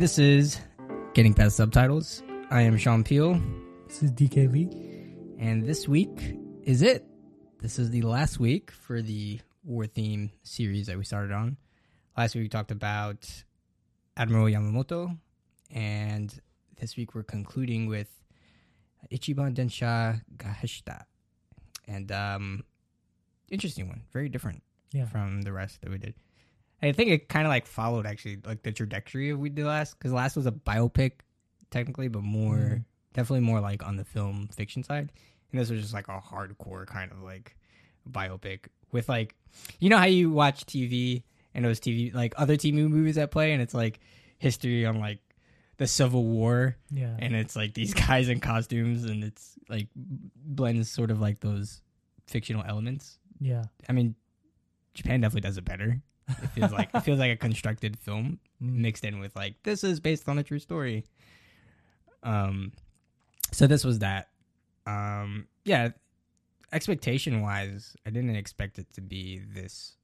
This is Getting Past Subtitles. I am Sean Peel, This is DKV. and this week is it. This is the last week for the war theme series that we started on. Last week we talked about Admiral Yamamoto, and this week we're concluding with Ichiban Densha ga Hashitta. And um interesting one, very different Yeah. from the rest that we did. I think it kind of like followed actually like the trajectory of we did last because last was a biopic technically, but more Mhm. definitely more like on the film fiction side, and this was just like a hardcore kind of like biopic with like you know how you watch TV and those TV like other TV movies that play and it's like history on like the Civil War Yeah. and it's like these guys in costumes and it's like blends sort of like those fictional elements yeah. I mean, Japan definitely does it better. It feels like it feels like a constructed film Mm. mixed in with like this is based on a true story. Um, so this was that. Um, yeah, expectation wise, I didn't expect it to be this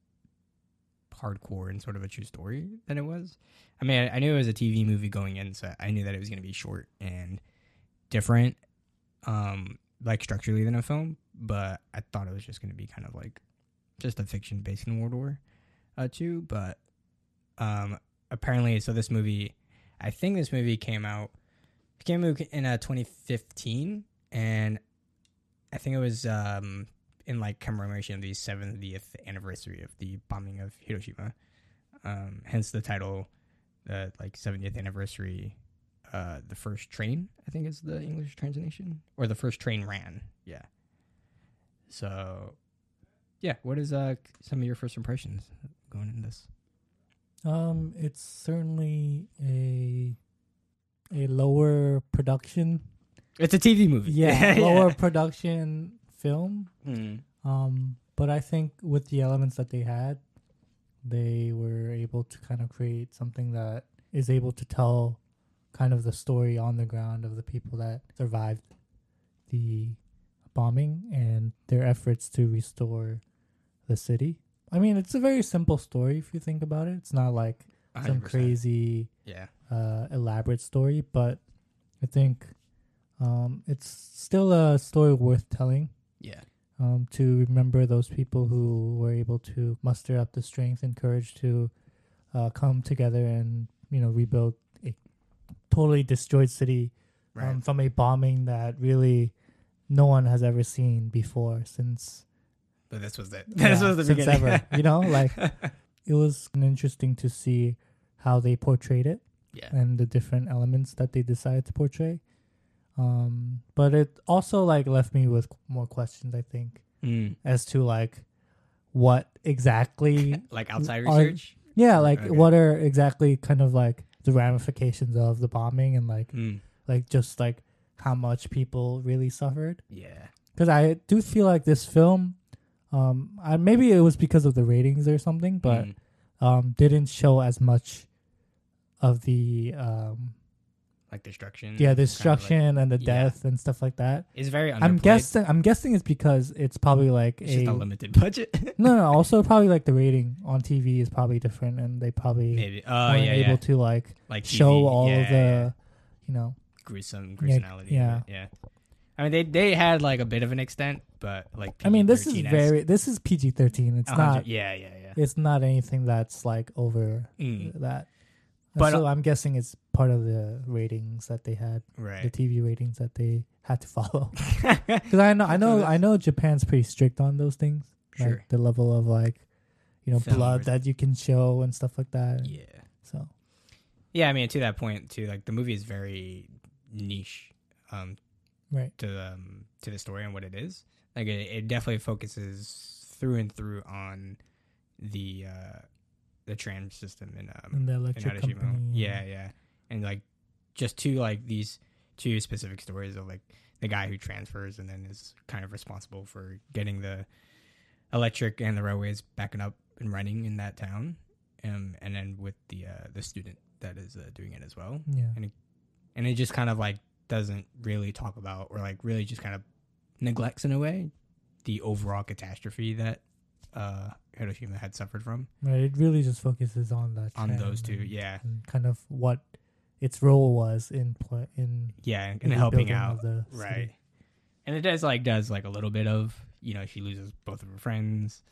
hardcore and sort of a true story than it was. I mean, I, I knew it was a TV movie going in, so I knew that it was going to be short and different, um, like structurally than a film. But I thought it was just going to be kind of like just a fiction based in World War uh, Two. But um, apparently, so this movie, I think this movie came out came out in uh, 2015, and I think it was um, in like commemoration of the 70th anniversary of the bombing of Hiroshima. Um, hence the title, the like 70th anniversary. Uh, the first train, I think is the English translation, or the first train ran. Yeah. So, yeah. What is uh some of your first impressions going in this? Um, it's certainly a a lower production. It's a TV movie. Yeah, lower production film. Hmm. Um, but I think with the elements that they had, they were able to kind of create something that is able to tell kind of the story on the ground of the people that survived the bombing and their efforts to restore the city. I mean, it's a very simple story if you think about it. It's not like some 100%. crazy Yeah. uh, elaborate story, but I think um, it's still a story worth telling Yeah. um, to remember those people who were able to muster up the strength and courage to uh, come together and you know rebuild a totally destroyed city Right. um, from a bombing that really no one has ever seen before since but this was it. yeah, this was the beginning. ever. You know, like it was interesting to see how they portrayed it yeah. and the different elements that they decided to portray. Um, but it also like left me with more questions. I think Mm. as to like what exactly, Like outside Are- research. yeah, like Okay. what are exactly kind of like the ramifications of the bombing and like Mm. like just like how much people really suffered. Yeah. Because I do feel like this film, um, I, maybe it was because of the ratings or something, but Mm. um, didn't show as much of the um, like destruction. yeah, kind of like- destruction and the yeah. death and stuff like that. it's very. I'm guessing. I'm guessing it's because it's probably like It's a just a limited budget. no, no. Also, probably like the rating on TV is probably different, and they probably Maybe. Weren't yeah, able yeah. to like Like show all of the, you know, gruesome Yeah, yeah. Yeah. I mean, they they had like a bit of an extent, but like. I mean, this is very. This is PG thirteen. It's not. Yeah, yeah, yeah. It's not anything that's like over Mm, that. But, so I'm guessing it's part of the ratings that they had, the. TV ratings that they had to follow. Because I know, I know, I know Japan's pretty strict on those things. Sure. Like the level of like, you know, Film blood that you can show and stuff like that. Yeah. So Yeah, I mean, to that point too, like the movie is very niche, um, right. to um to the story and what it is. Like it, it definitely focuses through and through on the uh the tram system in um And the electric Hiroshima. company. Yeah, yeah, and like just two like these two specific stories of like the guy who transfers and then is kind of responsible for getting the electric and the railways backing up and running in that town, um, and then with the uh, the student that is uh, doing it as well, Yeah. and and it just kind of like doesn't really talk about or like really just kind of neglects in a way the overall catastrophe that uh, Hiroshima had suffered from Right. It really just focuses on that on those two. and- Yeah, and kind of what its role was in play in yeah, and, the helping out, of the city. right? And it does like does like a little bit of you know she loses both of her friends,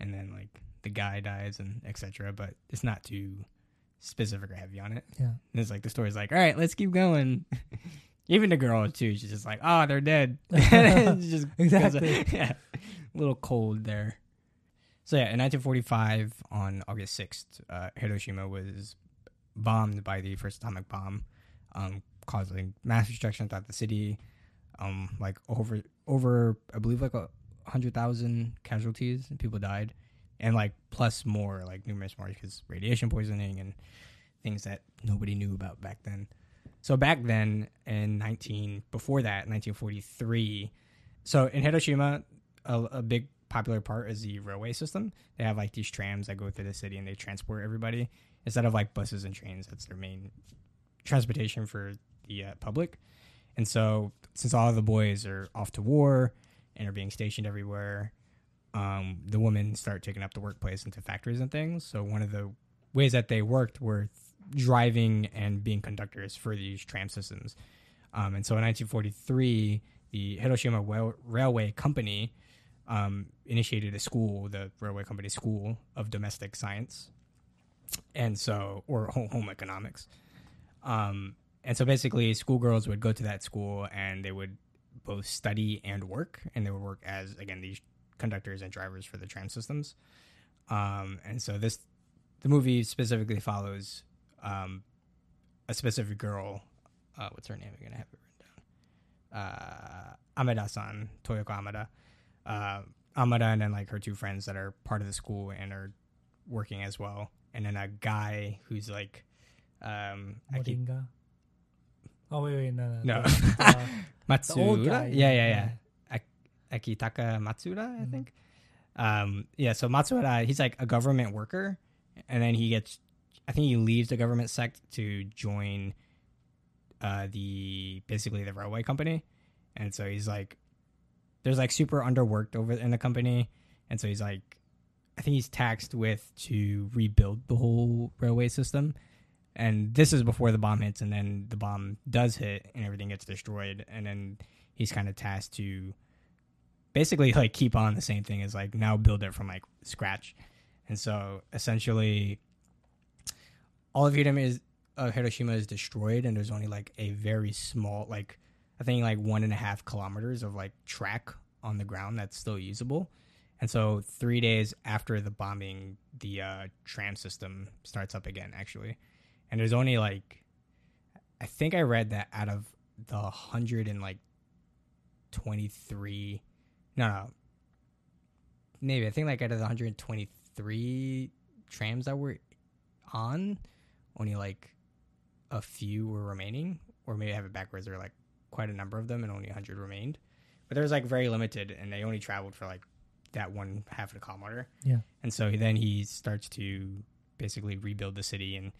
and then like the guy dies and etc. But it's not too specific or heavy on it. Yeah. And it's like the story's like, all right, let's keep going. Even the girl too, she's just like, oh, they're dead. Just Exactly. yeah, a little cold there. So yeah, in 1945, on August 6th, uh, Hiroshima was bombed by the first atomic bomb, um, causing mass destruction throughout the city. Um, like over over, I believe like a hundred thousand casualties and people died, and like plus more, like numerous more because radiation poisoning and things that nobody knew about back then. So back then in 19 before that 1943, so in Hiroshima, a, a big popular part is the railway system. They have like these trams that go through the city and they transport everybody instead of like buses and trains. That's their main transportation for the uh, public. And so since all of the boys are off to war and are being stationed everywhere, um, the women start taking up the workplace into factories and things. So one of the ways that they worked were driving and being conductors for these tram systems. Um, and so in 1943, the Hiroshima Rail- Railway Company um, initiated a school, the Railway Company School of Domestic Science, and so or home, home economics. Um, and so basically, schoolgirls would go to that school and they would both study and work, and they would work as again these conductors and drivers for the tram systems. Um, and so this, the movie specifically follows um, a specific girl. Uh, what's her name? I'm gonna have it written down. Uh, Amada-san, Toyoko Amada. Uh, Amada and then like her two friends that are part of the school and are working as well, and then a guy who's like, um, Moringa. Oh wait, wait, no, no, No. Matsuda. the. Yeah, yeah, yeah. Ak- Akitaka Matsuda, I Mhm. think. Um, yeah, so Matsuda, he's like a government worker, and then he gets, I think he leaves the government sect to join uh, the basically the railway company, and so he's like, there's like super underworked over in the company, and so he's like, I think he's taxed with to rebuild the whole railway system. And this is before the bomb hits, and then the bomb does hit, and everything gets destroyed, and then he's kind of tasked to basically like keep on the same thing as like now build it from like scratch. And so essentially, all of Hiroshima is uh, Hiroshima is destroyed, and there's only like a very small, like I think like one and a half kilometers of like track on the ground that's still usable. And so three days after the bombing, the uh, tram system starts up again, actually. And there's only like, I think I read that out of the hundred and like twenty three, no, no, maybe I think like out of the hundred and twenty three trams that were on, only like a few were remaining, or maybe I have it backwards. There were like quite a number of them, and only hundred remained. But there was like very limited, and they only traveled for like that one half of the kilometer. Yeah. And so then he starts to basically rebuild the city and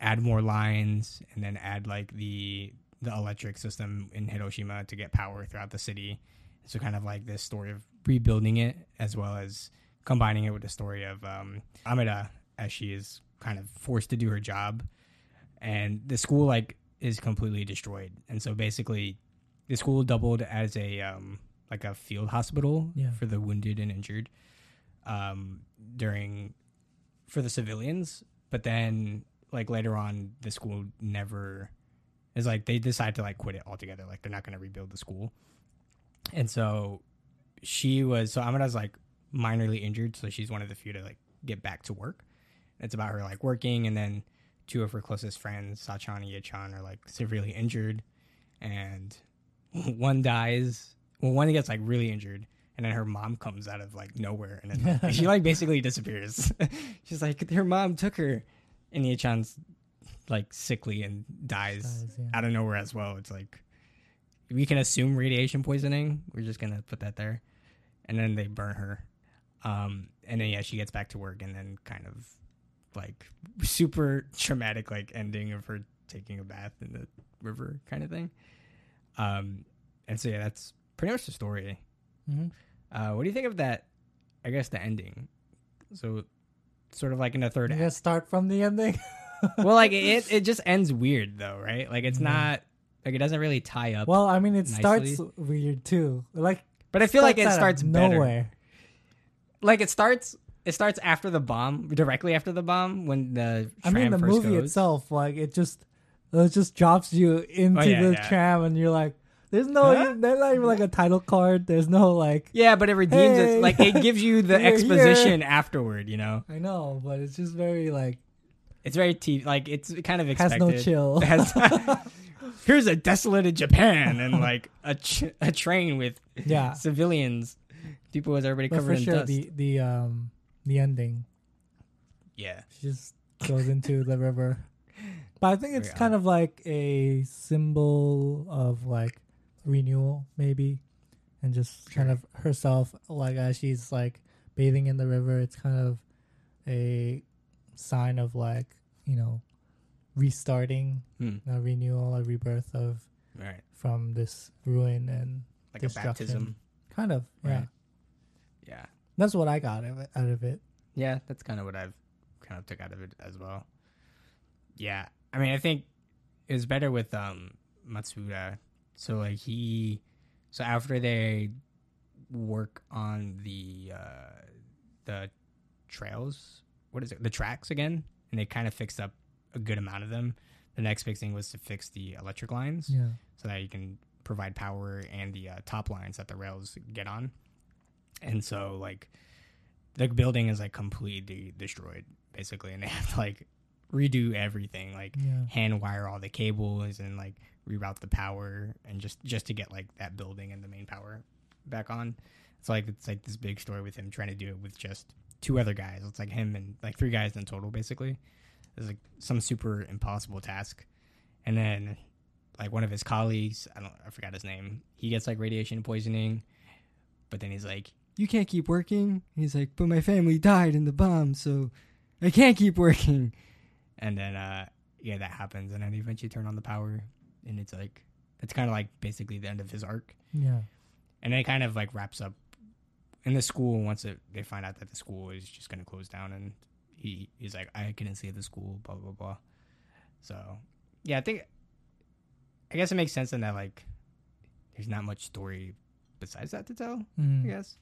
add more lines, and then add like the the electric system in Hiroshima to get power throughout the city. So kind of like this story of rebuilding it, as well as combining it with the story of um, Amada as she is kind of forced to do her job, and the school like is completely destroyed. And so basically, the school doubled as a um, like a field hospital Yeah. for the wounded and injured um, during for the civilians. But then like later on, the school never is like they decide to like quit it altogether. Like they're not going to rebuild the school. And so she was so Amada's like minorly injured, so she's one of the few to like get back to work. It's about her like working, and then two of her closest friends, Sachan and Yechan, are like severely injured, and one dies. Well, one gets like really injured, and then her mom comes out of like nowhere, and then she like basically disappears. She's like, her mom took her, and Yechan's like sickly and dies Dies, yeah. out of nowhere as well. It's like we can assume radiation poisoning. We're just gonna put that there, and then they burn her. Um, and then yeah, she gets back to work, and then kind of like super traumatic like ending of her taking a bath in the river kind of thing. Um, and so yeah, that's pretty much the story. hmm Uh, what do you think of that? I guess the ending. So, sort of like in the third You act. start from the ending. well, like it, it just ends weird though, right? Like it's Yeah. not like it doesn't really tie up. well, I mean, it nicely. starts weird too. Like, but I feel like it starts better. nowhere. Like it starts, it starts after the bomb, directly after the bomb when the. I mean, the first movie goes. itself, like, it just it just drops you into Oh, yeah, the yeah. tram, and you're like, there's no, Huh? there's not even like a title card. There's no like, Yeah, but it redeems Hey. it. Like it gives you the We're here. exposition afterward. You know, I know, but it's just very like it's very t- like it's kind of has no chill. Has- Here's a desolated Japan and like a ch- a train with yeah, civilians. People was everybody but covered in sure dust. the the um the ending yeah, she just goes into the river. But I think it's Very kind of like a symbol of like renewal, maybe, and just kind of herself, like as she's like bathing in the river. It's kind of a sign of like you know restarting, Hmm. a renewal, a rebirth of right. from this ruin and Like Destruction. a baptism. kind of. Right. Yeah. That's what I got of it, out of it. Yeah, that's kind of what I've kind of took out of it as well. Yeah, I mean, I think it was better with um Matsuda. So like he, so after they work on the uh the trails, what is it? The tracks again, and they kind of fixed up a good amount of them. The next big thing was to fix the electric lines Yeah. so that you can provide power and the uh, top lines that the rails get on. And so like the building is like completely destroyed basically, and they have to like redo everything, like Yeah. hand wire all the cables and like reroute the power and just just to get like that building and the main power back on. It's like it's like this big story with him trying to do it with just two other guys. It's like him and like three guys in total basically. It's like some super impossible task. And then like one of his colleagues, I don't I forgot his name. He gets like radiation poisoning, but then he's like, "You can't keep working." He's like, "But my family died in the bomb, so I can't keep working." And then uh yeah, that happens and then eventually turn on the power and it's like it's kind of like basically the end of his arc. Yeah. And then it kind of like wraps up in the school once it, they find out that the school is just going to close down and he he's like I couldn't save the school blah blah blah. So, yeah, I think I guess it makes sense in that like there's not much story besides that to tell, Mhm. I guess.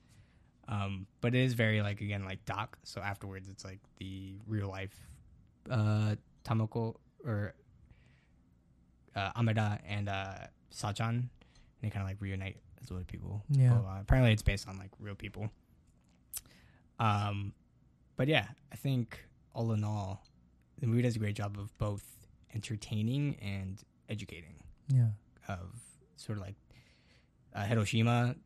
Um, but it is very like again like doc. So afterwards, it's like the real life uh, Tamako or uh, Amada and uh, Sachan, and they kind of like reunite as little people. Yeah. Blah, blah. Apparently, it's based on like real people. Um, but yeah, I think all in all, the movie does a great job of both entertaining and educating Yeah. of sort of like uh, Hiroshima,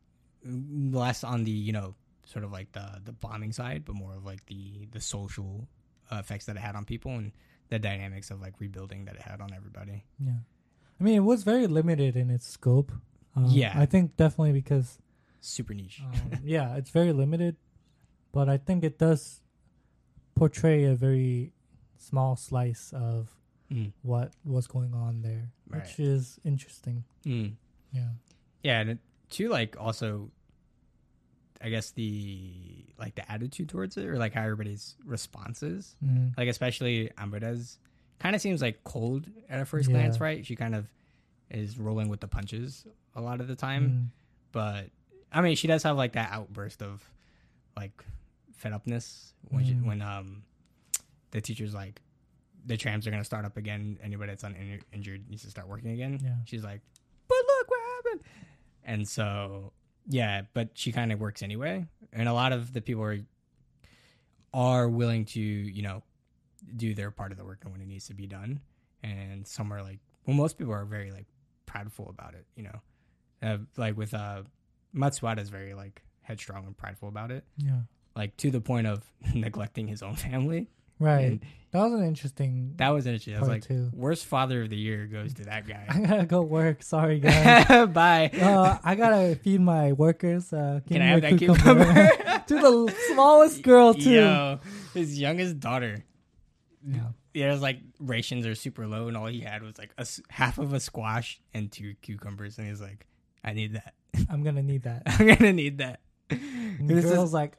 mm, less on the you know sort of like the the bombing side, but more of like the the social uh, effects that it had on people and the dynamics of like rebuilding that it had on everybody. Yeah. I mean, it was very limited in its scope. Um, Yeah. I think definitely because, Super niche. um, yeah, it's very limited, but I think it does portray a very small slice of Mm. what was going on there, Right. which is interesting. Mm. Yeah. Yeah, and it, too, like also, I guess the like the attitude towards it, or like how everybody's responses, hmm like especially Amada's, kind of seems like cold at a first Yeah. glance, right? She kind of is rolling with the punches a lot of the time. Mm. but I mean, she does have like that outburst of like fed upness when she, Mm. when um the teacher's like the trams are gonna start up again. Anybody that's uninjured needs to start working again. Yeah. She's like, but look what happened. And so yeah, but she kind of works anyway, and a lot of the people are are willing to you know do their part of the work and when it needs to be done, and some are like well, most people are very like prideful about it, you know, uh, like with uh Matsuwada is very like headstrong and prideful about it, Yeah. like to the point of neglecting his own family. Right. And that was an interesting. that was interesting. I was like, two. worst father of the year goes to that guy. I gotta go work. Sorry, guys. Bye. uh, I gotta feed my workers. Uh, Can I have that cucumber. to the smallest girl too. Yo, his youngest daughter. Yeah. Yeah, it was like rations are super low, and all he had was like a, half of a squash and two cucumbers, and he's like, "I need that. I'm gonna need that. I'm gonna need that." And the girl's like,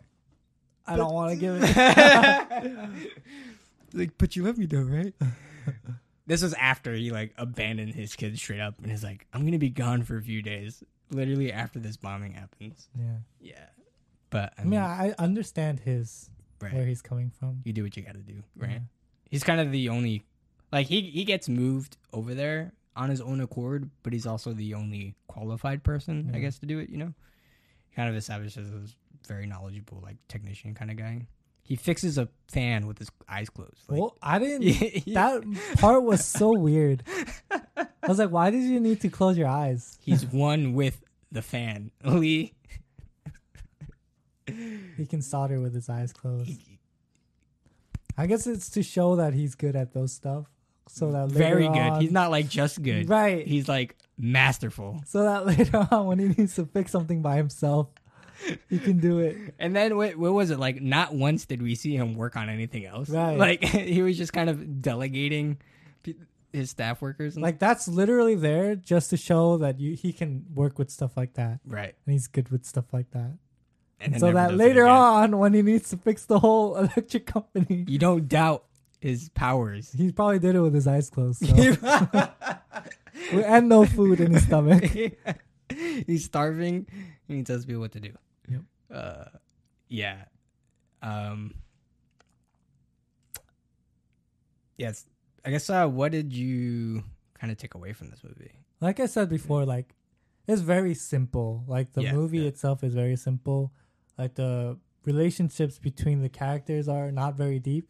I don't want to give it. like, but you love me though, right? this was after he like abandoned his kids straight up and is like, I'm gonna be gone for a few days. Literally after this bombing happens. yeah. Yeah. But I I mean, I understand his right. where he's coming from. you do what you gotta do, right? Yeah. He's kind of the only like he he gets moved over there on his own accord, but he's also the only qualified person, I guess, to do it, you know? Kind of establishes very knowledgeable, like technician kind of guy. He fixes a fan with his eyes closed. Like, well, I didn't. that That part was so weird. I was like, why did you need to close your eyes? he's one with the fan. Lee He can solder with his eyes closed. I guess it's to show that he's good at those stuff. So that later very good. on- He's not like just good. right. He's like masterful. so that later on, when he needs to fix something by himself, he can do it. And then what, what was it like? Not once did we see him work on anything else. Right. Like he was just kind of delegating his staff workers. And Like that's literally there just to show that you he can work with stuff like that, right. and he's good with stuff like that. And then so never that does it later again. on, when he needs to fix the whole electric company, you don't doubt his powers. he probably did it with his eyes closed. So. and no food in his stomach. He's starving and he tells people what to do. Yep. Uh, yeah. Um. Yes. I guess. Uh, what did you kind of take away from this movie? Like I said before, like it's very simple. Like the Yeah, movie yeah. itself is very simple. Like the relationships between the characters are not very deep,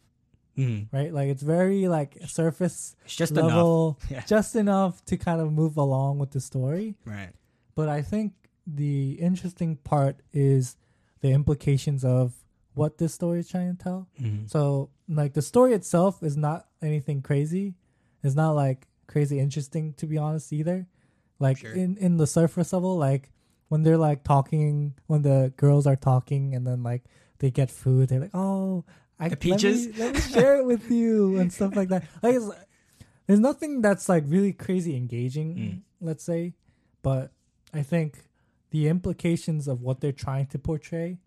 Mm. right? Like it's very like surface It's just enough. Yeah. just enough to kind of move along with the story. Right. But I think the interesting part is the implications of what this story is trying to tell. Mhm. So like the story itself is not anything crazy. It's not like crazy interesting to be honest either. Like Sure. in in the surface level, like when they're like talking, when the girls are talking, and then like they get food, they're like, "Oh, I The let me- let me, share it with you," and stuff like that. Like it's, there's nothing that's like really crazy engaging, Mm. let's say, but I think the implications of what they're trying to portray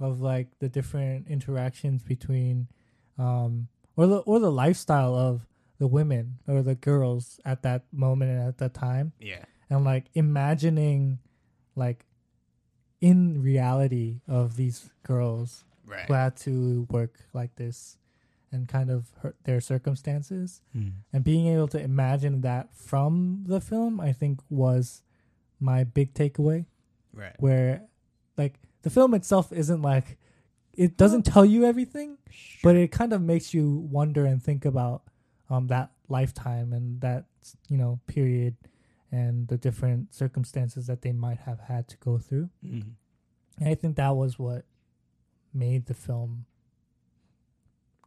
of like the different interactions between um or the or the lifestyle of the women or the girls at that moment and at that time Yeah. and like imagining like in reality of these girls Right. who had to work like this and kind of hurt their circumstances Mm. and being able to imagine that from the film i think was my big takeaway Right. where like the film itself isn't like it doesn't tell you everything but it kind of makes you wonder and think about um that lifetime and that you know period and the different circumstances that they might have had to go through Mm. and i think that was what made the film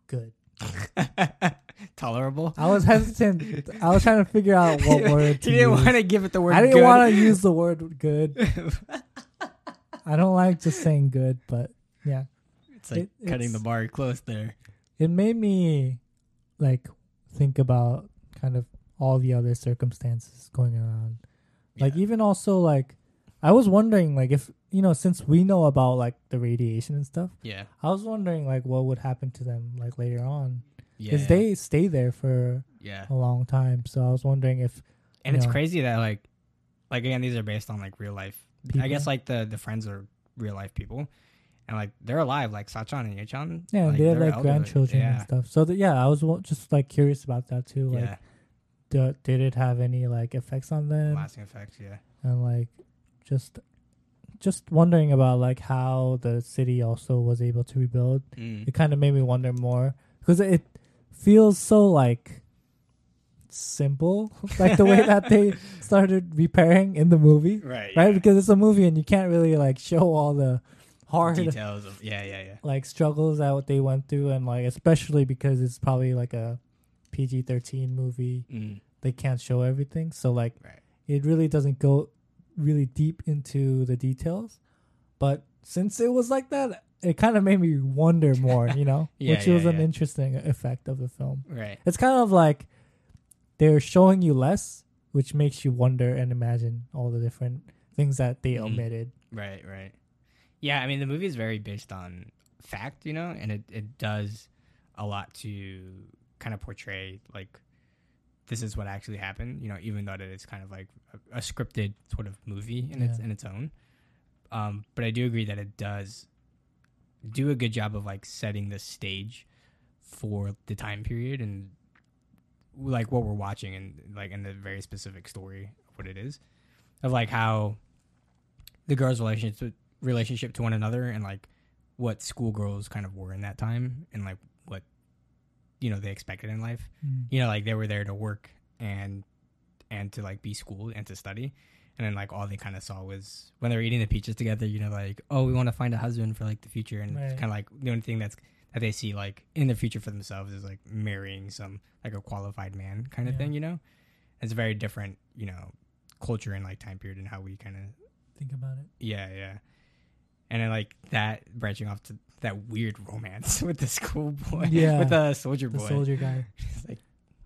good Tolerable. i was hesitant i was trying to figure out what word to you didn't use. want to give it the word. i didn't good. want to use the word good i don't like just saying good but yeah it's like it- cutting the bar close there. it made me like think about kind of all the other circumstances going around like Yeah. even also like i was wondering like if you know since we know about like the radiation and stuff Yeah. i was wondering like what would happen to them like later on Yeah. because they stay there for Yeah. a long time so i was wondering if And it's Yeah. crazy that like, like again, these are based on like real life. I guess like the the friends are real life people, and like they're alive, like Sachan and Yechan. yeah like, they have they're like elderly. grandchildren and stuff so that yeah i was just like curious about that too like yeah. d- did it have any like effects on them Lasting effects. Yeah. and like just just wondering about like how the city also was able to rebuild Mm. it kind of made me wonder more because it feels so like simple like the way that they started repairing in the movie Right. right because it's a movie and you can't really like show all the hard Details of yeah, yeah, yeah. like struggles that what they went through and like especially because it's probably like a PG-13 movie Mm. they can't show everything so like Right. it really doesn't go really deep into the details but since it was like that it kind of made me wonder more you know Yeah, which yeah, was an yeah. interesting effect of the film Right. it's kind of like they're showing you less which makes you wonder and imagine all the different things that they Mhm. omitted Right, right. Yeah, I mean the movie is very based on fact, you know, and it, it does a lot to kind of portray like this is what actually happened. You know, even though that it's kind of like a, a scripted sort of movie in its in its own. Um, but I do agree that it does do a good job of like setting the stage for the time period and like what we're watching and like in the very specific story of what it is. Of like how the girls' relationship relationship to one another and like what schoolgirls kind of were in that time and like what you know they expected in life. Mm. you know like they were there to work and and to like be schooled and to study and then like all they kind of saw was when they were eating the peaches together you know like oh we want to find a husband for like the future and Right. kind of like the only thing that's that they see like in the future for themselves is like marrying some like a qualified man kind of Yeah. thing you know it's a very different you know culture and like time period and how we kind of Think about it. yeah yeah and then like that branching off to that weird romance with the schoolboy Yeah. with the soldier The boy soldier guy. It's like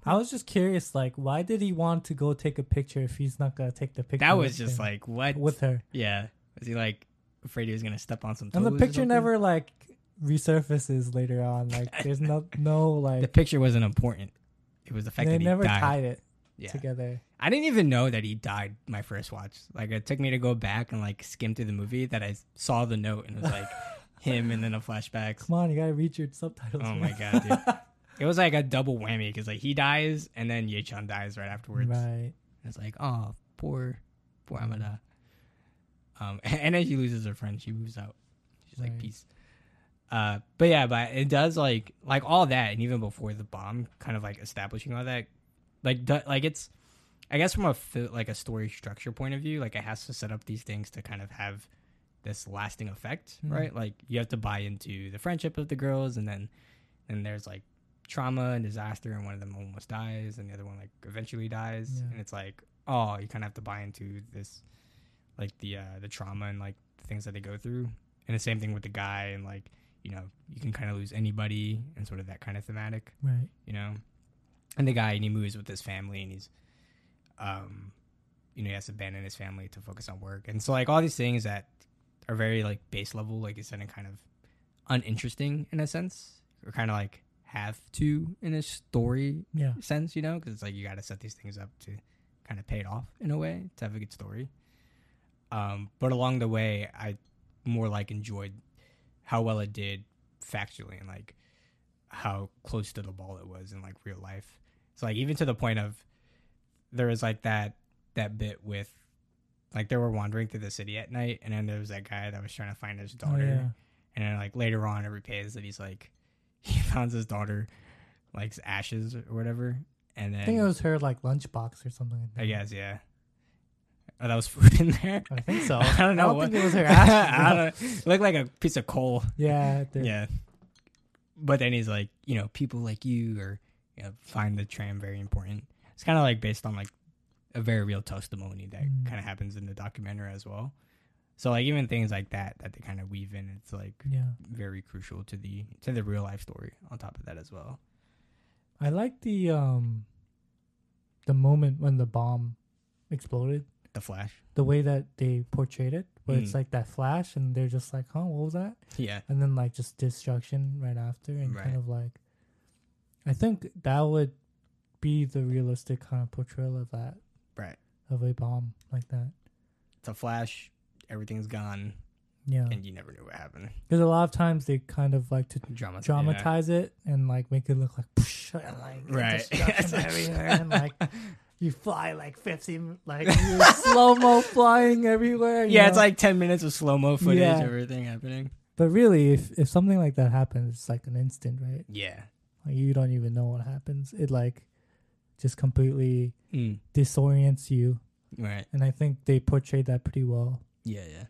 I was just curious, like, why did he want to go take a picture if he's not gonna take the picture? that was just him- like what with her, Yeah. Was he like afraid he was gonna step on some toes? and the picture never like resurfaces later on. Like, there's no no like The picture wasn't important. It was the fact they that he never died. tied it yeah. together. I didn't even know that he died my first watch. Like it took me to go back and like skim through the movie that I saw the note and it was like him and then a flashback. Come on, you gotta read your subtitles. Oh man. my god, dude. It was like a double whammy because like he dies and then Yechan dies right afterwards. right. It's like, oh, poor, poor Amada. Um, and then she loses her friend. She moves out. She's like, peace. Uh, but yeah, but it does like like all that, and even before the bomb, kind of like establishing all that, like do, like it's, I guess from a like a story structure point of view, like it has to set up these things to kind of have this lasting effect, Mhm. right? Like you have to buy into the friendship of the girls, and then then there's like trauma and disaster, and one of them almost dies, and the other one like eventually dies, Yeah. and it's like oh, you kind of have to buy into this, like the uh the trauma and like the things that they go through, and the same thing with the guy, and like you know you can kind of lose anybody, and sort of that kind of thematic Right. you know. And the guy, and he moves with his family, and he's, um, you know, he has to abandon his family to focus on work, and so like all these things that are very like base level, like you said, and kind of uninteresting in a sense, or kind of like have to in a story Yeah. sense, you know, because it's like you got to set these things up to kind of pay it off in a way to have a good story. Um, but along the way, I more like enjoyed how well it did factually and like how close to the ball it was in like real life. So like even to the point of there was like that that bit with like they were wandering through the city at night and then there was that guy that was trying to find his Oh, daughter yeah. and then like later on it repays that he's like he found his daughter like ashes or whatever and then I think it was her like lunchbox or something. Like. I guess yeah. Oh, that was food in there. I think so. I don't know. I don't what- think it was her ashes. I don't. It looked like a piece of coal. Yeah. Yeah. But then he's like, you know, people like you or you know, find the tram very important. It's kind of like based on like a very real testimony that Mm. kind of happens in the documentary as well. So like even things like that that they kind of weave in, it's like Yeah. very crucial to the to the real life story. On top of that as well. I like the um the moment when the bomb exploded. The Flash. The way that they portrayed it, where it's Mm. like that flash, and they're just like, "Huh, what was that?" Yeah. And then like just destruction right after, and Right. kind of like, I think that would be the realistic kind of portrayal of that Right. of a bomb like that. It's a Flash. Everything's gone, Yeah, and you never knew what happened. because a lot of times they kind of like to Drama. dramatize it and like make it look like poosh, and like Right. destruction everywhere and like you fly like 50 like slow mo flying everywhere Yeah, it's know? like ten minutes of slow mo footage Yeah. of everything happening. but really if if something like that happens it's like an instant right Yeah. like you don't even know what happens it like just completely Mm. disorients you Right. and i think they portrayed that pretty well Yeah, yeah.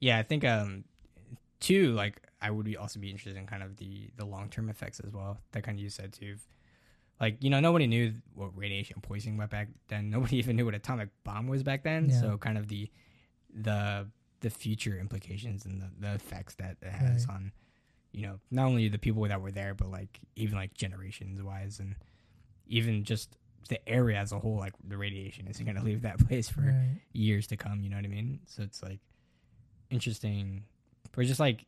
Yeah, I think um too, like I would be also be interested in kind of the the long term effects as well. That kind of you said too. Like, you know, nobody knew what radiation poisoning was back then. Nobody even knew what atomic bomb was back then. Yeah. So kind of the the the future implications and the, the effects that it has Right. on you know, not only the people that were there, but like even like generations wise and even just the area as a whole, like the radiation is gonna leave that place for right years to come. You know what I mean? So it's like interesting, but just like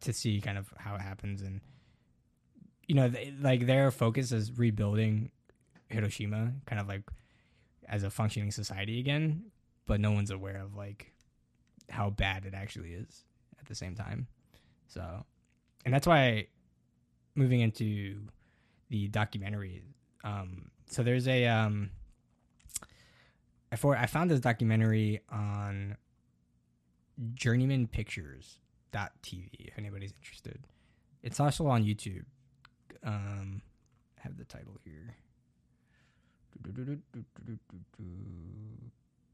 to see kind of how it happens, and you know, they, like their focus is rebuilding Hiroshima kind of like as a functioning society again, but no one's aware of like how bad it actually is at the same time. So, and that's why moving into the documentary. Um, so there's a um, I for I found this documentary on Journeyman Pictures TV if anybody's interested. It's also on YouTube. Um, I have the title here.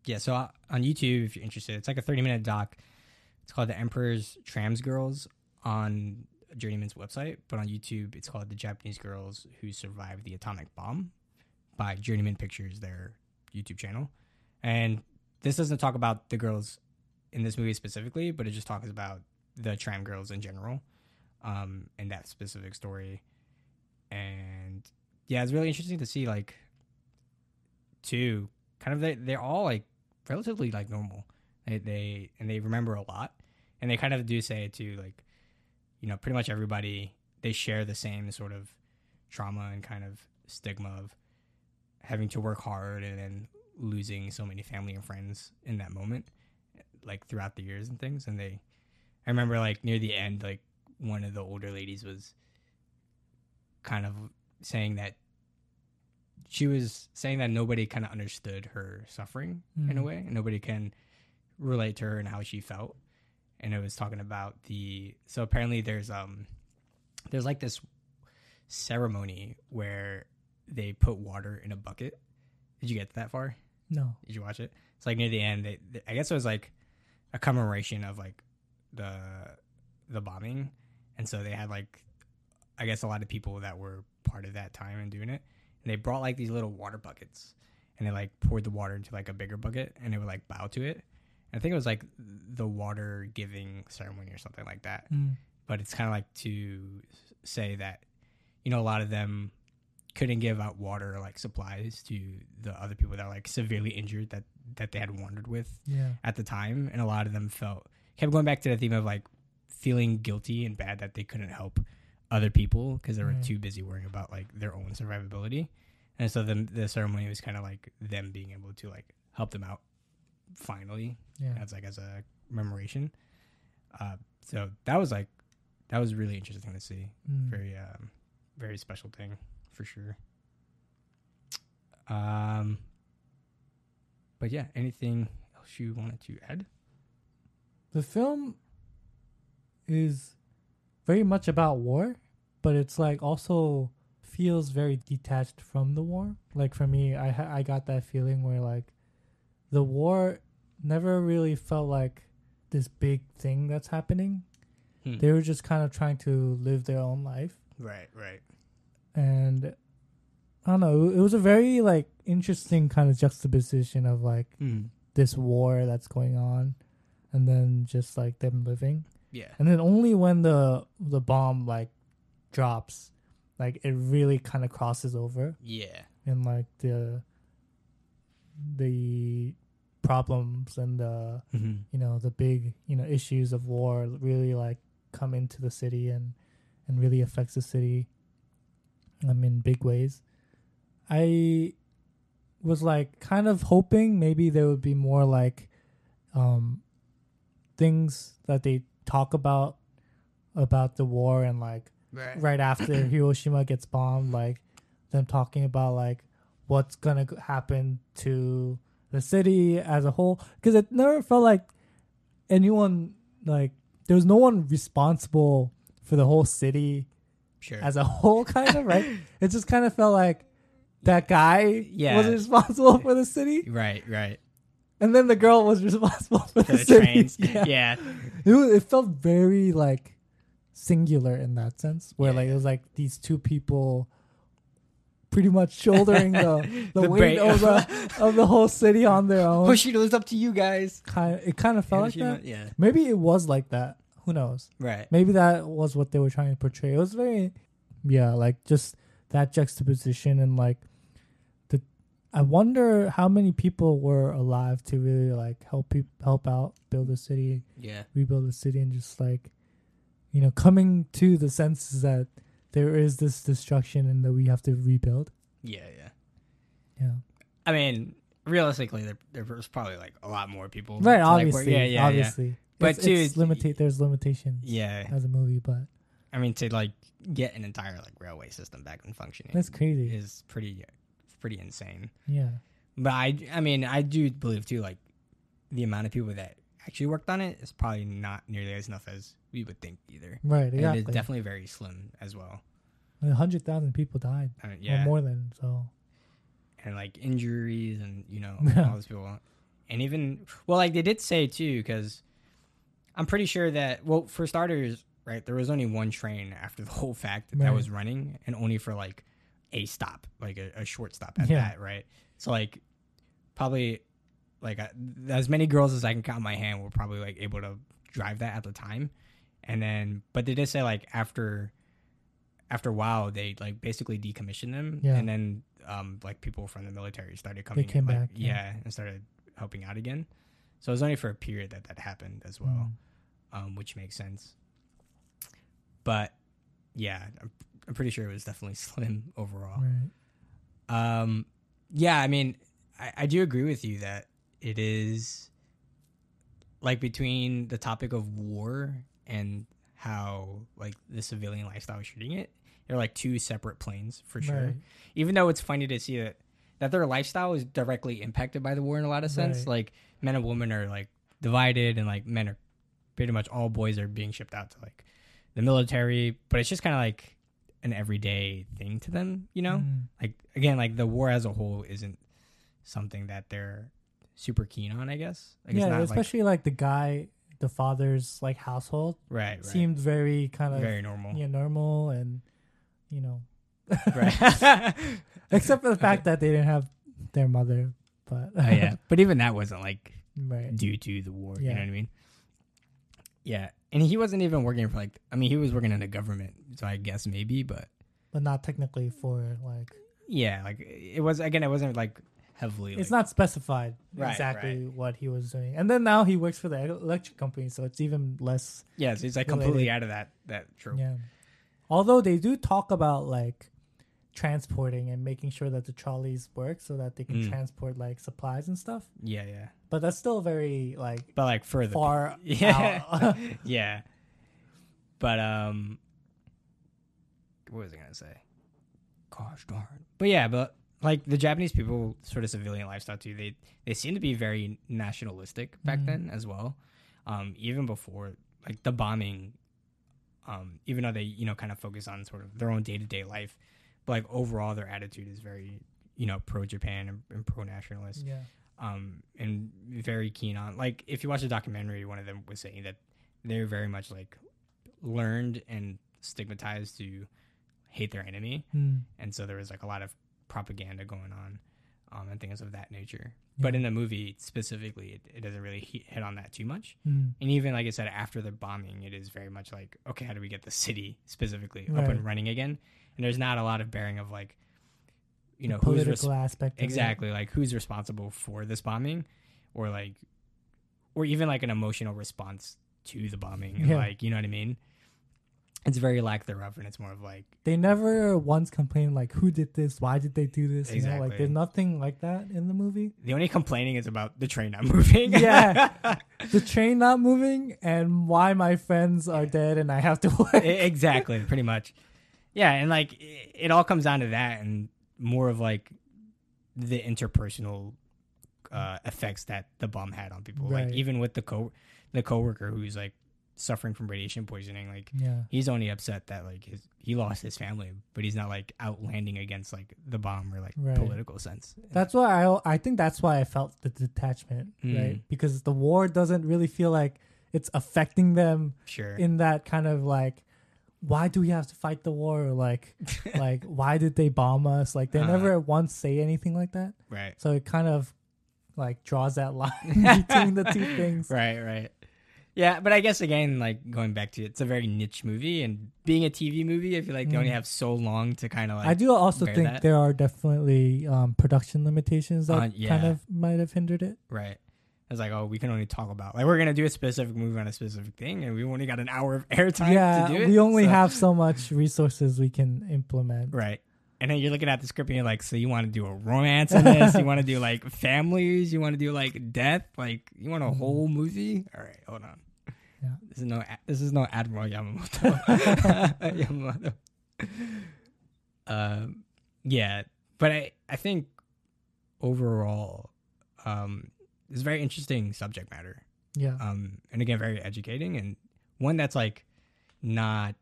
Yeah, so uh, on YouTube, if you're interested, it's like a 30 minute doc. It's called The Emperor's Trams Girls on Journeyman's website, but on YouTube, it's called The Japanese Girls Who Survived the Atomic Bomb by Journeyman Pictures, their YouTube channel. And this doesn't talk about the girls in this movie specifically, but it just talks about the tram girls in general um, and that specific story. And yeah, it's really interesting to see like two kind of they they're all like relatively like normal. They they and they remember a lot, and they kind of do say too. Like you know, pretty much everybody they share the same sort of trauma and kind of stigma of having to work hard and then losing so many family and friends in that moment, like throughout the years and things. And they, I remember like near the end, like one of the older ladies was kind of saying that she was saying that nobody kind of understood her suffering mm. in a way, and Nobody can relate to her and how she felt. And it was talking about the so apparently there's um there's like this ceremony where they put water in a bucket. Did you get that far? No. Did you watch it? It's like near the end. They, they, I guess it was like a commemoration of like the the bombing, and so they had like I guess a lot of people that were part of that time and doing it, and they brought like these little water buckets, and they like poured the water into like a bigger bucket, and they would like bow to it. And I think it was like the water giving ceremony or something like that. Mm. But it's kind of like to say that you know a lot of them couldn't give out water like supplies to the other people that were like severely injured that that they had wandered with yeah. at the time and a lot of them felt kept going back to the theme of like feeling guilty and bad that they couldn't help other people because they were too busy worrying about like their own survivability and so the the ceremony was kind of like them being able to like help them out finally yeah. as like as a commemoration uh, so that was like that was really interesting to see mm. very um very special thing for sure. Um, but yeah, anything else you wanted to add? The film is very much about war, but it's like also feels very detached from the war. Like for me, I I got that feeling where like the war never really felt like this big thing that's happening. Hmm. They were just kind of trying to live their own life. Right, right and I don't know. It was a very like interesting kind of juxtaposition of like mm. this war that's going on, and then just like them living. Yeah. And then only when the the bomb like drops, like it really kind of crosses over. Yeah. And like the the problems and the mm-hmm. you know the big you know issues of war really like come into the city and and really affects the city um, in big ways. I was like kind of hoping maybe there would be more like um, things that they talk about about the war and like right, right after Hiroshima gets bombed, like them talking about like what's gonna happen to the city as a whole because it never felt like anyone like there was no one responsible for the whole city sure. as a whole, kind of right. it just kind of felt like that guy yeah. was responsible for the city, right, right. And then the girl was responsible for, the, the city. Yeah, yeah. It, was, it felt very like singular in that sense, where yeah. like it was like these two people pretty much shouldering the the, the weight of the of the whole city on their own. It up to you guys. Kind of, it kind of felt like that. Yeah. Maybe it was like that. Who knows? Right. Maybe that was what they were trying to portray. It was very, yeah, like just that juxtaposition and like the. I wonder how many people were alive to really like help people help out build a city. Yeah. Rebuild the city and just like, you know, coming to the senses that there is this destruction and that we have to rebuild. Yeah, yeah. Yeah. I mean, realistically, there, there was probably like a lot more people. Right. to, like, Obviously. yeah, yeah, obviously. But it's, it's limita- there's limitations. yeah. As a movie, but I mean, to like get an entire like railway system back and functioning that's crazy. is pretty, pretty insane. Yeah. But I, I mean, I do believe too, like the amount of people that actually worked on it is probably not nearly as enough as we would think either. Right. And Exactly. it is definitely very slim as well. A hundred thousand people died. I mean, Or yeah, more than so. and like injuries and you know all those people, and even well, like they did say too, because I'm pretty sure that well, for starters, right, there was only one train after the whole fact that Right. was running, and only for like a stop, like a, a short stop at Yeah. that, right? So like probably like uh, as many girls as I can count my hand were probably like able to drive that at the time, and then but they did say like after after a while they like basically decommissioned them, Yeah. and then um like people from the military started coming, they came in, like, back, yeah. yeah, and started helping out again. So it was only for a period that that happened as well, Mm. um, which makes sense. But yeah, I'm, I'm pretty sure it was definitely slim overall. Right. Um, yeah, I mean, I, I do agree with you that it is like between the topic of war and how like the civilian lifestyle is treating it. They're like two separate planes for sure. Right. Even though it's funny to see that that their lifestyle is directly impacted by the war in a lot of sense. Right. Like men and women are like divided, and like men are pretty much all boys are being shipped out to like the military. But it's just kind of like an everyday thing to them, you know Mm. like again like the war as a whole isn't something that they're super keen on i guess like yeah, especially like, the guy, the father's like household right right seemed very kind of very normal yeah normal and you know right except for the fact that they didn't have their mother, but Oh, yeah but even that wasn't like right. due to the war you Yeah. know what i mean yeah and he wasn't even working for like i mean he was working in the government so i guess maybe but But not technically for like yeah like it was again it wasn't like heavily it's like, not specified Right, exactly what he was doing. And then now he works for the electric company, so it's even less yeah so it's like related. completely out of that that trope Yeah. Although they do talk about like transporting and making sure that the trolleys work so that they can Mm. transport like supplies and stuff. yeah yeah But that's still very like but like further far Yeah. out. yeah. But um what was I gonna say? Gosh darn. But yeah, but like the Japanese people sort of civilian lifestyle too, they they seem to be very nationalistic back Mhm. then as well. Um, even before like the bombing, um, even though they, you know, kind of focus on sort of their own day to day life, but like overall their attitude is very, you know, pro Japan and, and pro nationalist yeah. um, and very keen on like if you watch the documentary, one of them was saying that they're very much like learned and stigmatized to hate their enemy, Hmm. and so there was like a lot of propaganda going on um, and things of that nature. But in the movie specifically, it, it doesn't really hit on that too much. Hmm. And even like I said, after the bombing, it is very much like, okay, how do we get the city specifically up and running again? And there's not a lot of bearing of like, you know, The who's political res- aspect. of it. exactly like who's responsible for this bombing or like or even like an emotional response to the bombing and Yeah. like you know what i mean it's very lack thereof and it's more of like They never once complained like who did this, why did they do this? You know, like there's nothing like that in the movie. the only complaining is about the train not moving Yeah. the train not moving and why my friends are dead and I have to work. Exactly pretty much yeah and like it, it all comes down to that and more of like the interpersonal uh effects that the bomb had on people Right. like even with the co the coworker who's like suffering from radiation poisoning like yeah. he's only upset that like his he lost his family, but he's not like outlanding against like the bomb or like Right. political sense. That's why I I think that's why I felt the detachment, Mm. right? Because the war doesn't really feel like it's affecting them sure. in that kind of like why do we have to fight the war or like like why did they bomb us? Like they Uh-huh. never once say anything like that. right. So it kind of like draws that line between the two things. Right, right. Yeah, but I guess again, like going back to it, it's a very niche movie, and being a TV movie, I feel like they only Mm. have so long to kind of like. I do also think that. there are definitely um, production limitations that Uh, kind of might have hindered it. Right. It's like, oh, we can only talk about like we're gonna do a specific movie on a specific thing, and we only got an hour of airtime yeah, to do it. we only so- have so much resources we can implement. right, and then you're looking at the script and you're like, so you want to do a romance in this? you want to do like families? You want to do like death? Like you want a Mhm. whole movie? All right, hold on. Yeah. This is no this is no Admiral Yamamoto. Yamamoto. Um, yeah, but I I think overall, um, it's a very interesting subject matter. Yeah. Um, and again, very educating and one that's like not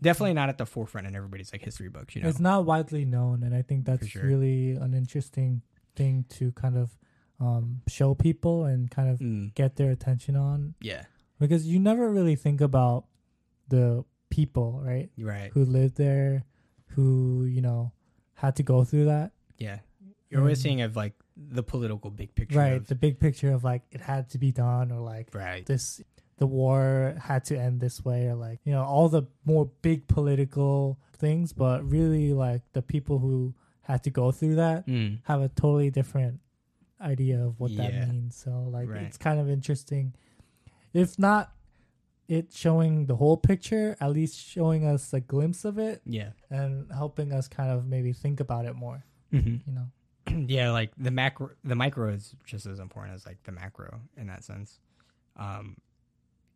definitely not at the forefront in everybody's like history books. You know, It's not widely known, and I think that's sure. really an interesting thing to kind of um, show people and kind of Mm, get their attention on yeah, because you never really think about the people, right, right. who lived there, who you know had to go through that, Yeah, you're always seeing of like the political big picture. right? of- The big picture of like it had to be done, or like right. this the war had to end this way or like you know all the more big political things but really like the people who had to go through that Mm, have a totally different idea of what Yeah. that means so like Right. it's kind of interesting if not it showing the whole picture at least showing us a glimpse of it yeah. and helping us kind of maybe think about it more hmm you know yeah, like the macro, the micro is just as important as like the macro in that sense. Um,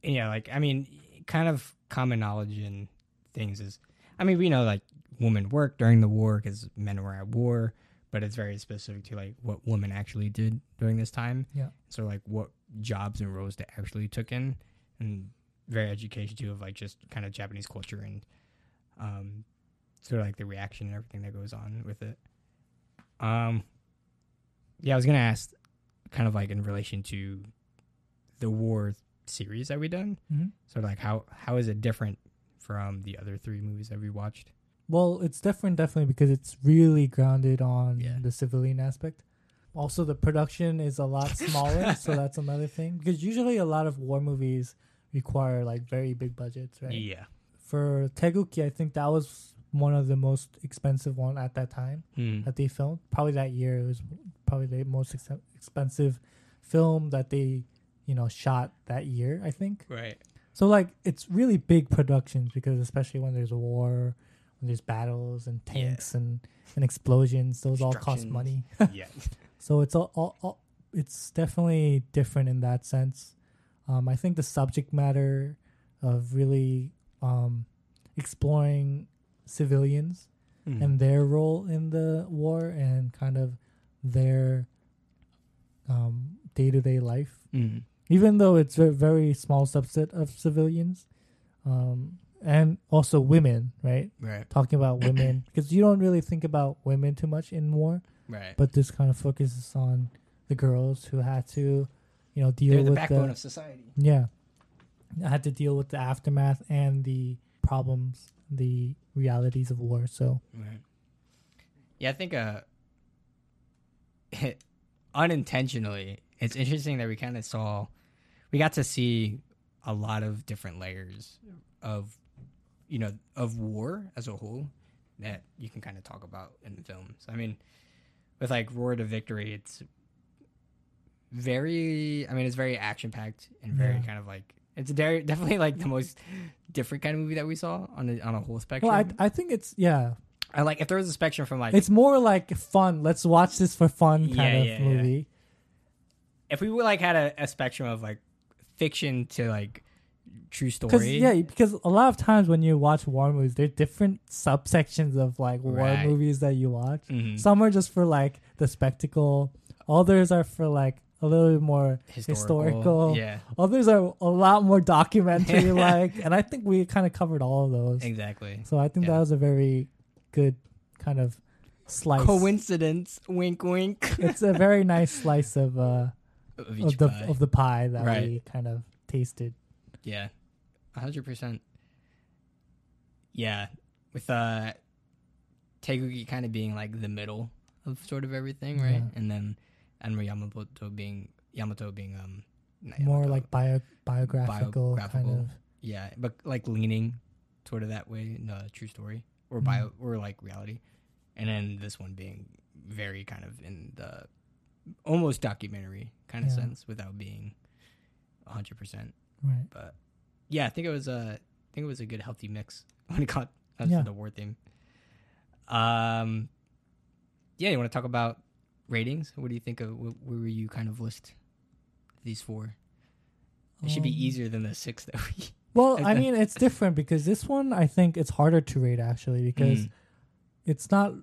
yeah, like I mean, kind of common knowledge in things is, I mean, we know like women worked during the war because men were at war, but it's very specific to like what women actually did during this time. Yeah. So like what jobs and roles they actually took in, and very education too of like just kind of Japanese culture and, um, sort of like the reaction and everything that goes on with it. Um, yeah, I was gonna ask, kind of like in relation to the war series that we done. mm-hmm. So like, how how is it different from the other three movies that we watched? Well, it's different definitely because it's really grounded on Yeah. the civilian aspect. Also, the production is a lot smaller, so that's another thing. Because usually, a lot of war movies require like very big budgets, right? Yeah. For Taegukgi, I think that was one of the most expensive one at that time Mm. that they filmed. Probably that year, it was probably the most ex- expensive film that they, you know, shot that year. I think. Right. So like it's really big productions because especially when there's a war, when there's battles and Yeah. tanks and, and explosions, those all cost money. yeah. So it's all, all, all it's definitely different in that sense. Um, I think the subject matter of really um, exploring civilians Mm. and their role in the war and kind of their um, day-to-day life Mm. Even though it's a very small subset of civilians um, and also women right Right. talking about women because you don't really think about women too much in war Right. but this kind of focuses on the girls who had to you know deal They're the with backbone the of society. yeah I had to deal with the aftermath and the problems the realities of war so Right. Yeah, I think uh, unintentionally, it's interesting that we kind of saw, we got to see a lot of different layers of, you know, of war as a whole that you can kind of talk about in the films. I mean, with like Roar to Victory, it's very, I mean, it's very action packed and very Yeah. kind of like, it's definitely like the most different kind of movie that we saw on a, on a whole spectrum. well I, I think it's yeah I like if there was a spectrum from like it's more like fun let's watch this for fun kind Yeah, of yeah. movie if we were like had a, a spectrum of like fiction to like true Because story. yeah, because a lot of times when you watch war movies, there's different subsections of like war Right. movies that you watch. Mhm. Some are just for like the spectacle. Others are for like a little bit more historical. Yeah, Others are a lot more documentary like, and I think we kind of covered all of those. exactly. So I think Yeah. that was a very good kind of slice. Coincidence, wink, wink. it's a very nice slice of uh of each of the pie. of the pie that Right. we kind of tasted. yeah, a hundred percent. Yeah, with uh, Taegukgi kind of being like the middle of sort of everything, right? Yeah. And then Anma Yamamoto being Yamato being um not More like bio biographical, kind of. yeah, but like leaning sort of that way in a true story or bio or like reality, and then this one being very kind of in the almost documentary kind of Yeah. sense without being hundred percent. Right. But yeah, I think it was a I think it was a good healthy mix when it got comes Yeah. to the war theme. Um, yeah, you want to talk about ratings? What do you think of where were you kind of list these four? It should be Um, easier than the six that we. Well, I mean, it's different because this one I think it's harder to rate actually because Mm. it's not.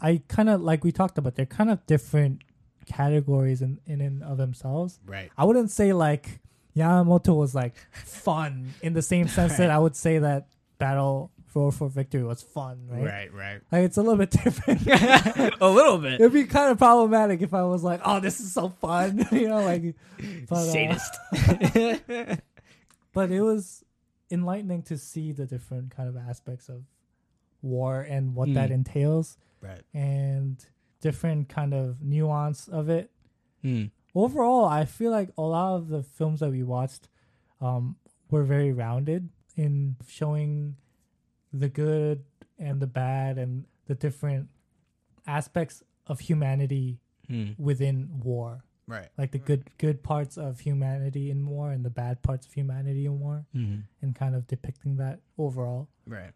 I kind of like we talked about. They're kind of different categories in in and of themselves. Right. I wouldn't say like Yamamoto was like fun in the same sense that I would say that Battle for for Victory was fun, right? Right. Right. Like it's a little bit different. a little bit. It'd be kind of problematic if I was like, "Oh, this is so fun," you know, like. But, uh, Sadist. but it was enlightening to see the different kind of aspects of war and what that Mm. entails right. and different kind of nuance of it Mm. overall i feel like a lot of the films that we watched um, were very rounded in showing the good and the bad and the different aspects of humanity Mm. within war Right. like the good good parts of humanity in war and the bad parts of humanity in war Mm-hmm. and kind of depicting that overall Right.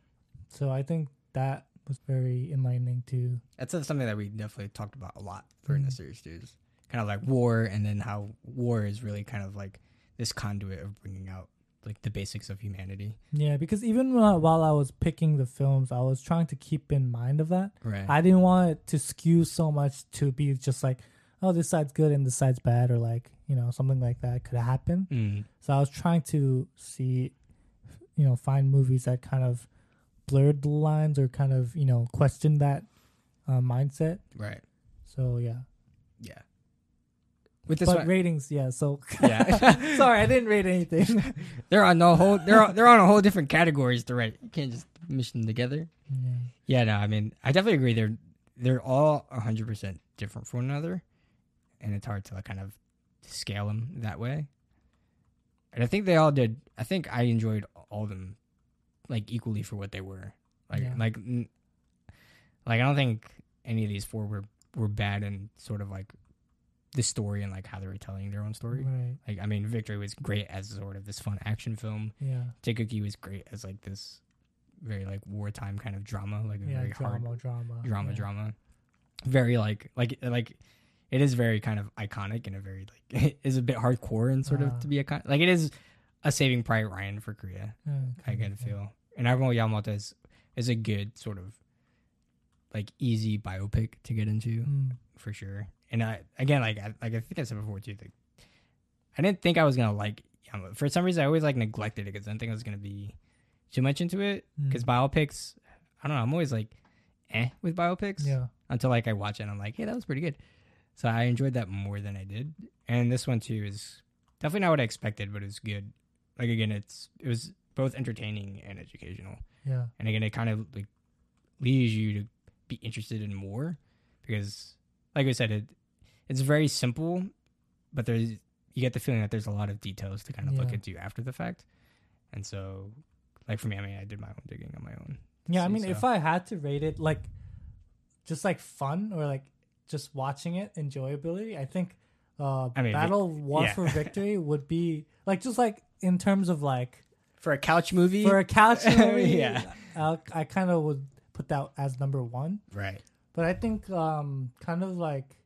so i think that was very enlightening too That's something that we definitely talked about a lot for in the Mm. series too. is Kind of like war, and then how war is really kind of like this conduit of bringing out like the basics of humanity. yeah because even while while i was picking the films i was trying to keep in mind of that Right. i didn't want it to skew so much to be just like oh this side's good and this side's bad or like you know something like that could happen mm. so i was trying to see you know find movies that kind of blurred the lines or kind of you know question that uh, mindset Right. so yeah Yeah. With this but one, ratings yeah so Yeah. sorry i didn't rate anything they're on no whole. They're on, they're on a whole different categories to rate. You can't just mish them together. yeah. Yeah. No. I mean, I definitely agree. They're they're all hundred percent different from one another, and it's hard to like kind of scale them that way. And I think they all did. I think I enjoyed all of them like equally for what they were. Like Yeah. like n- like I don't think any of these four were were bad in sort of like the story and like how they were telling their own story. right Like I mean, Victory was great as sort of this fun action film. yeah Taegukgi was great as like this very like wartime kind of drama, like a yeah very drama hard drama drama yeah. drama. Very like like like it is very kind of iconic and a very like it is a bit hardcore and sort Ah. of to be iconic. Like it is a Saving Private Ryan for Korea. Yeah, I kind can feel. And Admiral Yamamoto is is a good sort of like easy biopic to get into Mm, for sure. And I again like I, like I think I said before too. Like, I didn't think I was gonna like Yamamoto. For some reason, I always like neglected it because I didn't think I was gonna be too much into it. Because mm. biopics, I don't know. I'm always like, eh, with biopics yeah until like I watch it. and I'm like, hey, that was pretty good. So I enjoyed that more than I did. And this one too is definitely not what I expected, but it's good. Like again, it's it was both entertaining and educational. yeah And again, it kind of like leads you to be interested in more because, like I said, it it's very simple, but there's you get the feeling that there's a lot of details to kind of look Yeah. into after the fact. And so, like for me, I mean, I did my own digging on my own. Yeah, I mean, so- if I had to rate it like just like fun or like just watching it enjoyability, I think uh I mean, Battle War yeah. for Victory would be like just like in terms of like For a couch movie, for a couch movie, Yeah. I, I kind of would put that as number one. right? But I think um kind of like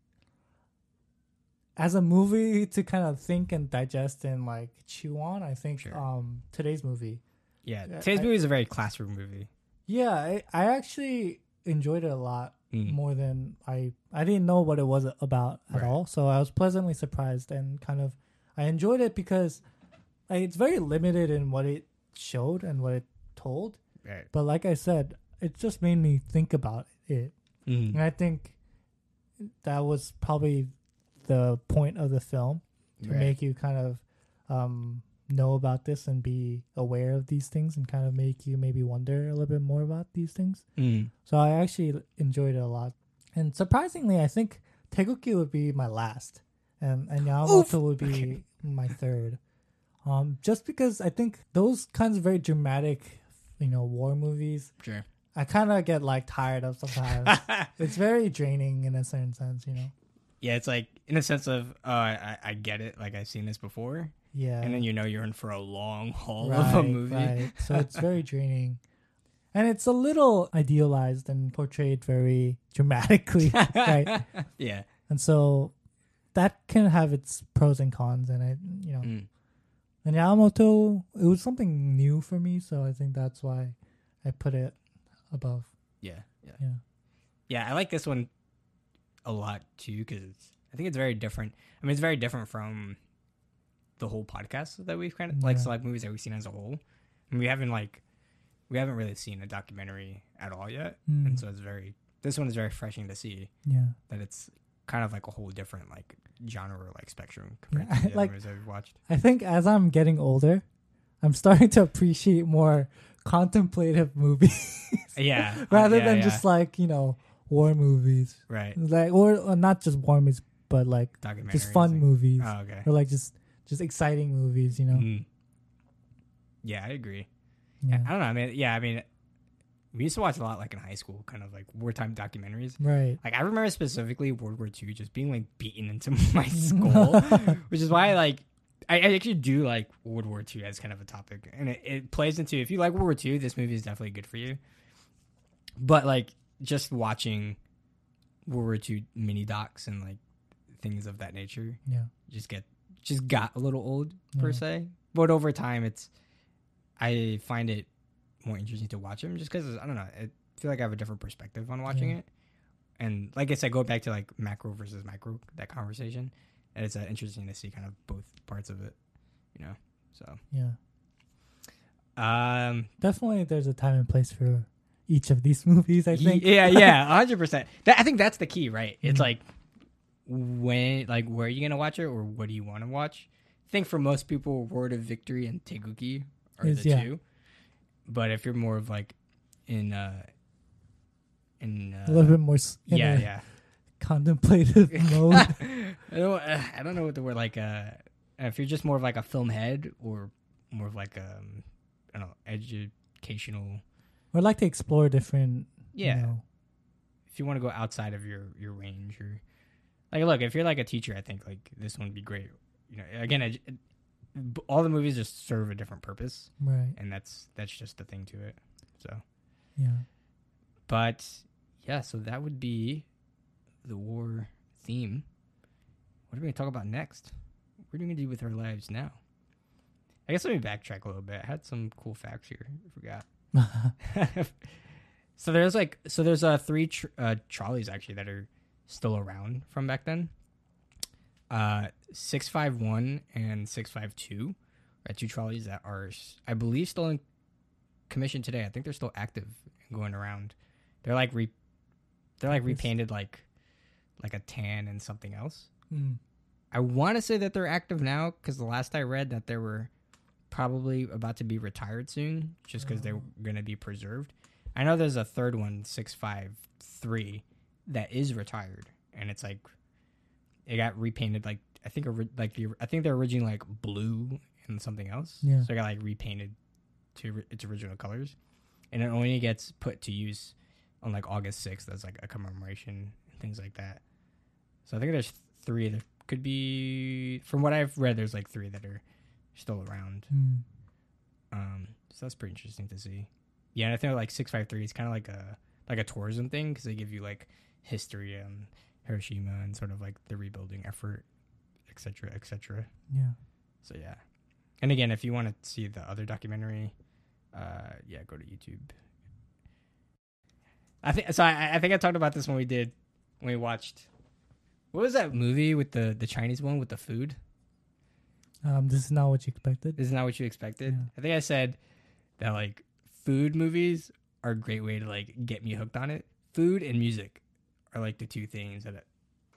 as a movie to kind of think and digest and like chew on, I think Sure. um today's movie Yeah, today's I- movie is a very classroom movie. Yeah, I, I actually enjoyed it a lot Mm. more than I I didn't know what it was about at Right. all. So I was pleasantly surprised and kind of I enjoyed it because like, it's very limited in what it showed and what it told. Right. But like I said, it just made me think about it. Mm. And I think that was probably the point of the film to Right. make you kind of um, know about this and be aware of these things and kind of make you maybe wonder a little bit more about these things. Mm. So I actually enjoyed it a lot. And surprisingly, I think Taegukgi would be my last, and and Yamamoto would be Okay. my third. Um, just because I think those kinds of very dramatic, you know, war movies, Sure. I kind of get like tired of sometimes. it's very draining in a certain sense, you know. yeah, it's like in a sense of, oh, I, I get it. Like I've seen this before, Yeah. and then you know you're in for a long haul right, of a movie. right. So it's very draining. and it's a little idealized and portrayed very dramatically, right? Yeah. And so that can have its pros and cons, and I, you know, Mm. And Yamamoto, it was something new for me, so I think that's why I put it above. Yeah. Yeah. Yeah. Yeah, I like this one a lot too because I think it's very different. I mean, it's very different from the whole podcast that we've kind of like Yeah. select movies that we've seen as a whole. And we haven't like we haven't really seen a documentary at all yet, Mm. and so it's very this one is very refreshing to see Yeah. that it's kind of like a whole different like genre like spectrum compared Yeah, to the like- we've watched. I think as I'm getting older, I'm starting to appreciate more contemplative movies Yeah, rather yeah, than yeah. just like you know war movies, right like or, or not just war movies, but like just fun movies Oh, okay. or like just just exciting movies. You know, Mhm. Yeah, I agree. yeah, I don't know. I mean, yeah, I mean, we used to watch a lot like in high school, kind of like wartime documentaries. right. Like I remember specifically World War II just being like beaten into my skull, which is why like I, I actually do like World War II as kind of a topic, and it, it plays into if you like World War II, this movie is definitely good for you. But like just watching World War II mini docs and like things of that nature, Yeah, just get just got a little old per Yeah. se. But over time, it's I find it more interesting to watch them just because I don't know. I feel like I have a different perspective on watching Yeah. it, and like I said, go back to like macro versus micro that conversation, and it's uh, interesting to see kind of both parts of it, you know. So yeah. um, Definitely, there's a time and place for each of these movies. I think. yeah, yeah, hundred percent. That I think that's the key, right? It's Mhm. like when, like, where are you gonna watch it, or what do you want to watch? I think for most people, Word of Victory and Taegukgi are Is- the yeah. two. But if you're more of like in, uh in, uh, a little bit more s- yeah, yeah. contemplative mode. I don't, uh, I don't know what the word like. Uh, if you're just more of like a film head, or more of like um, I don't know, educational. or like to explore different. Yeah, You know, if you want to go outside of your your range or like look if you're like a teacher i think like this one would be great you know again b- all the movies just serve a different purpose. Right. and that's that's just the thing to it. So. Yeah. but yeah so that would be the war theme. What are we gonna talk about next? What are we gonna do with our lives now? I guess let me backtrack a little bit. I had some cool facts here. I forgot. So there's like so there's uh three tr- uh trolleys actually that are still around from back then. Uh, six five one and six five two are two trolleys that are I believe still in commission today. I think they're still active and going around. They're like re, they're like repainted like like a tan and something else. Mm. I want to say that they're active now because the last I read that they were probably about to be retired soon, just because they're going to be preserved. I know there's a third one, six five three, that is retired, and it's like it got repainted. Like I think, ori- like the I think they're originally like blue and something else. Yeah. So it got like repainted to its original colors, and it only gets put to use on like August sixth as like a commemoration and things like that. So I think there's three. There could be, from what I've read, there's like three that are still around. Mm. Um, so that's pretty interesting to see. Yeah, and I think like six five three is kind of like a like a tourism thing because they give you like history on Hiroshima and sort of like the rebuilding effort, etc., etc. Yeah. So yeah, and again, if you want to see the other documentary, uh, yeah, go to YouTube. I think so. I, I think I talked about this when we did when we watched. What was that movie with the the Chinese one with the food? Um, this is not what you expected. This Isn't what you expected? Yeah. I think I said that like food movies are a great way to like get me hooked on it. Food and music are like the two things that,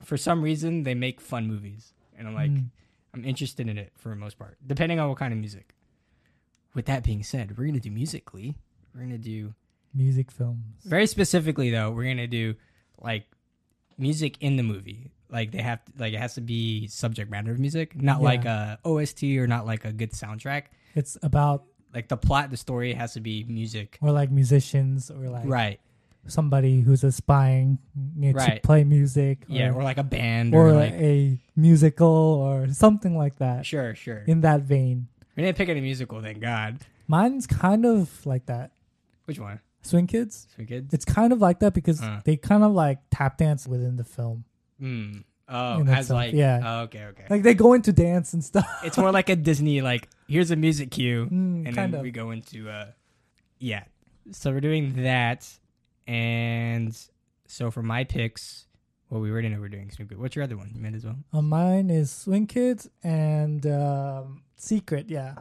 for some reason, they make fun movies, and I'm like, Mm. I'm interested in it for the most part, depending on what kind of music. With that being said, we're gonna do musically. We're gonna do music films. very specifically though. We're gonna do like music in the movie. Like they have to, like it has to be subject matter of music, not Yeah. like a OST or not like a good soundtrack. It's about Like the plot, the story has to be music. or like musicians or like Right. Somebody who's aspiring needs Right. to play music. Yeah, or, or like a band or or, like a musical or something like that. sure, sure. In that vein, We didn't pick any musical, thank God. mine's kind of like that. Which one? Swing Kids. Swing Kids. It's kind of like that because Uh. they kind of like tap dance within the film. Hmm. Oh, as like yeah. Oh, okay, okay. Like they go into dance and stuff. it's more like a Disney. Like here's a music cue, Mm, and then of. we go into uh, yeah. So we're doing that, and so for my picks, well, we already know we're doing Snoop. What's your other one? You might as well. Uh, mine is Swing Kids and um, Secret. Yeah,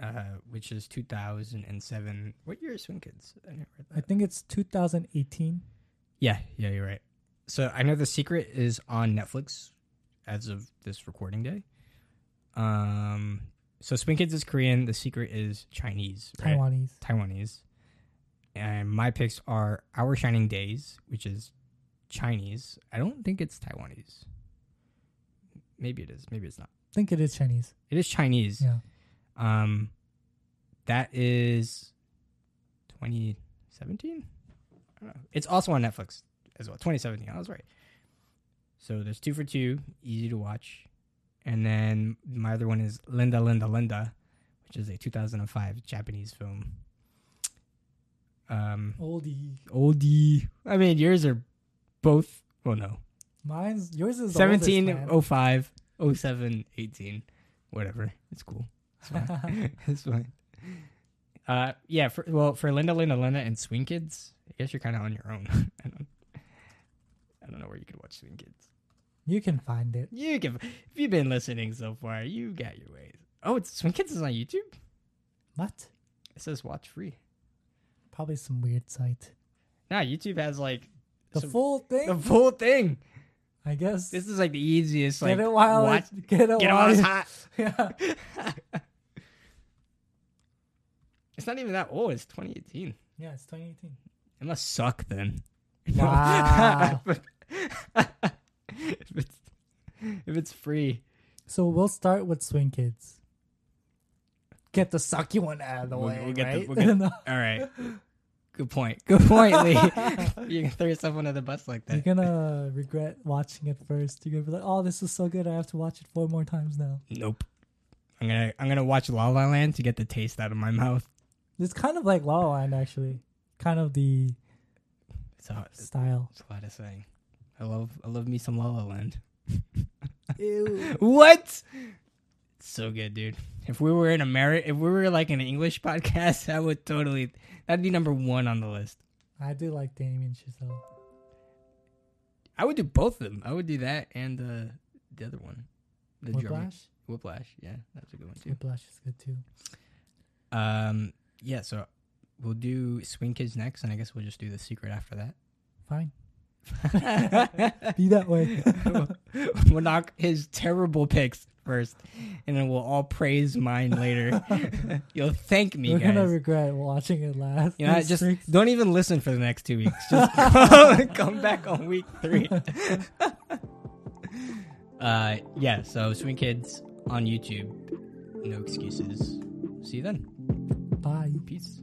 Uh, which is 2007. What year is Swing Kids? I I think it's 2018. Yeah, yeah, you're right. So I know The Secret is on Netflix as of this recording day. Um, so Swing Kids is Korean. The Secret is Chinese. Right? Taiwanese. Taiwanese. And my picks are Our Shining Days, which is Chinese. I don't think it's Taiwanese. Maybe it is. Maybe it's not. I think it is Chinese. It is Chinese. Yeah. Um, that is 2017. I don't know. It's also on Netflix as well. 2017. I was right. So there's two for two, easy to watch. And then my other one is Linda, Linda, Linda, which is a 2005 Japanese film. Um, Oldie. oldie. I mean, yours are both. Well, no, Mine's yours is the 17, oldest, 05, 07, 18. Whatever. It's cool. It's fine. it's fine. Uh, yeah. For, well, for Linda, Linda, Linda, and Swing Kids, I guess you're kind of on your own. I don't. I don't know where you could watch Swing Kids. You can find it. You can, if you've been listening so far, you got your ways. Oh, it's Swing Kids is on YouTube. What? It says watch free. Probably some weird site. Nah, YouTube has like The some- full thing. the full thing. I guess. This is like the easiest. Like get it while watch, it's, get it get while it's it's- hot. Yeah. it's not even that old. It's 2018. Yeah, it's 2018. It must suck then. Wow. if, it's, if it's free. So we'll start with Swing Kids. Get the sucky one out of the We'll- way, we'll get the- right? we'll get-. All right. Good point. Good point, Lee. you can throw yourself under the bus like that. You're gonna regret watching it first. You're gonna be like, "Oh, this is so good. I have to watch it four more times now." Nope. I'm gonna I'm gonna watch La La Land to get the taste out of my mouth. It's kind of like La La Land, actually. Kind of the It's a, it's a lot to say. I love I love me some La La Land. Ew. What? So good, dude. If we were in America, if we were like an English podcast, I would totally. That'd be number one on the list. I do like Damien Chazelle. I would do both of them. I would do that and uh, the other one, the drummer. Whiplash. Whiplash. Yeah, that's a good one too. Whiplash is good too. Um, yeah. So we'll do Swing Kids next, and I guess we'll just do the secret after that. Fine. Be that way. we'll knock his terrible picks first, and then we'll all praise mine later. You'll thank me, We're guys. gonna regret watching it last. You know, just six- don't even listen for the next two weeks. Just come, come back on week three. uh, yeah. So Swing Kids on YouTube. No excuses. See you then. Bye. Peace.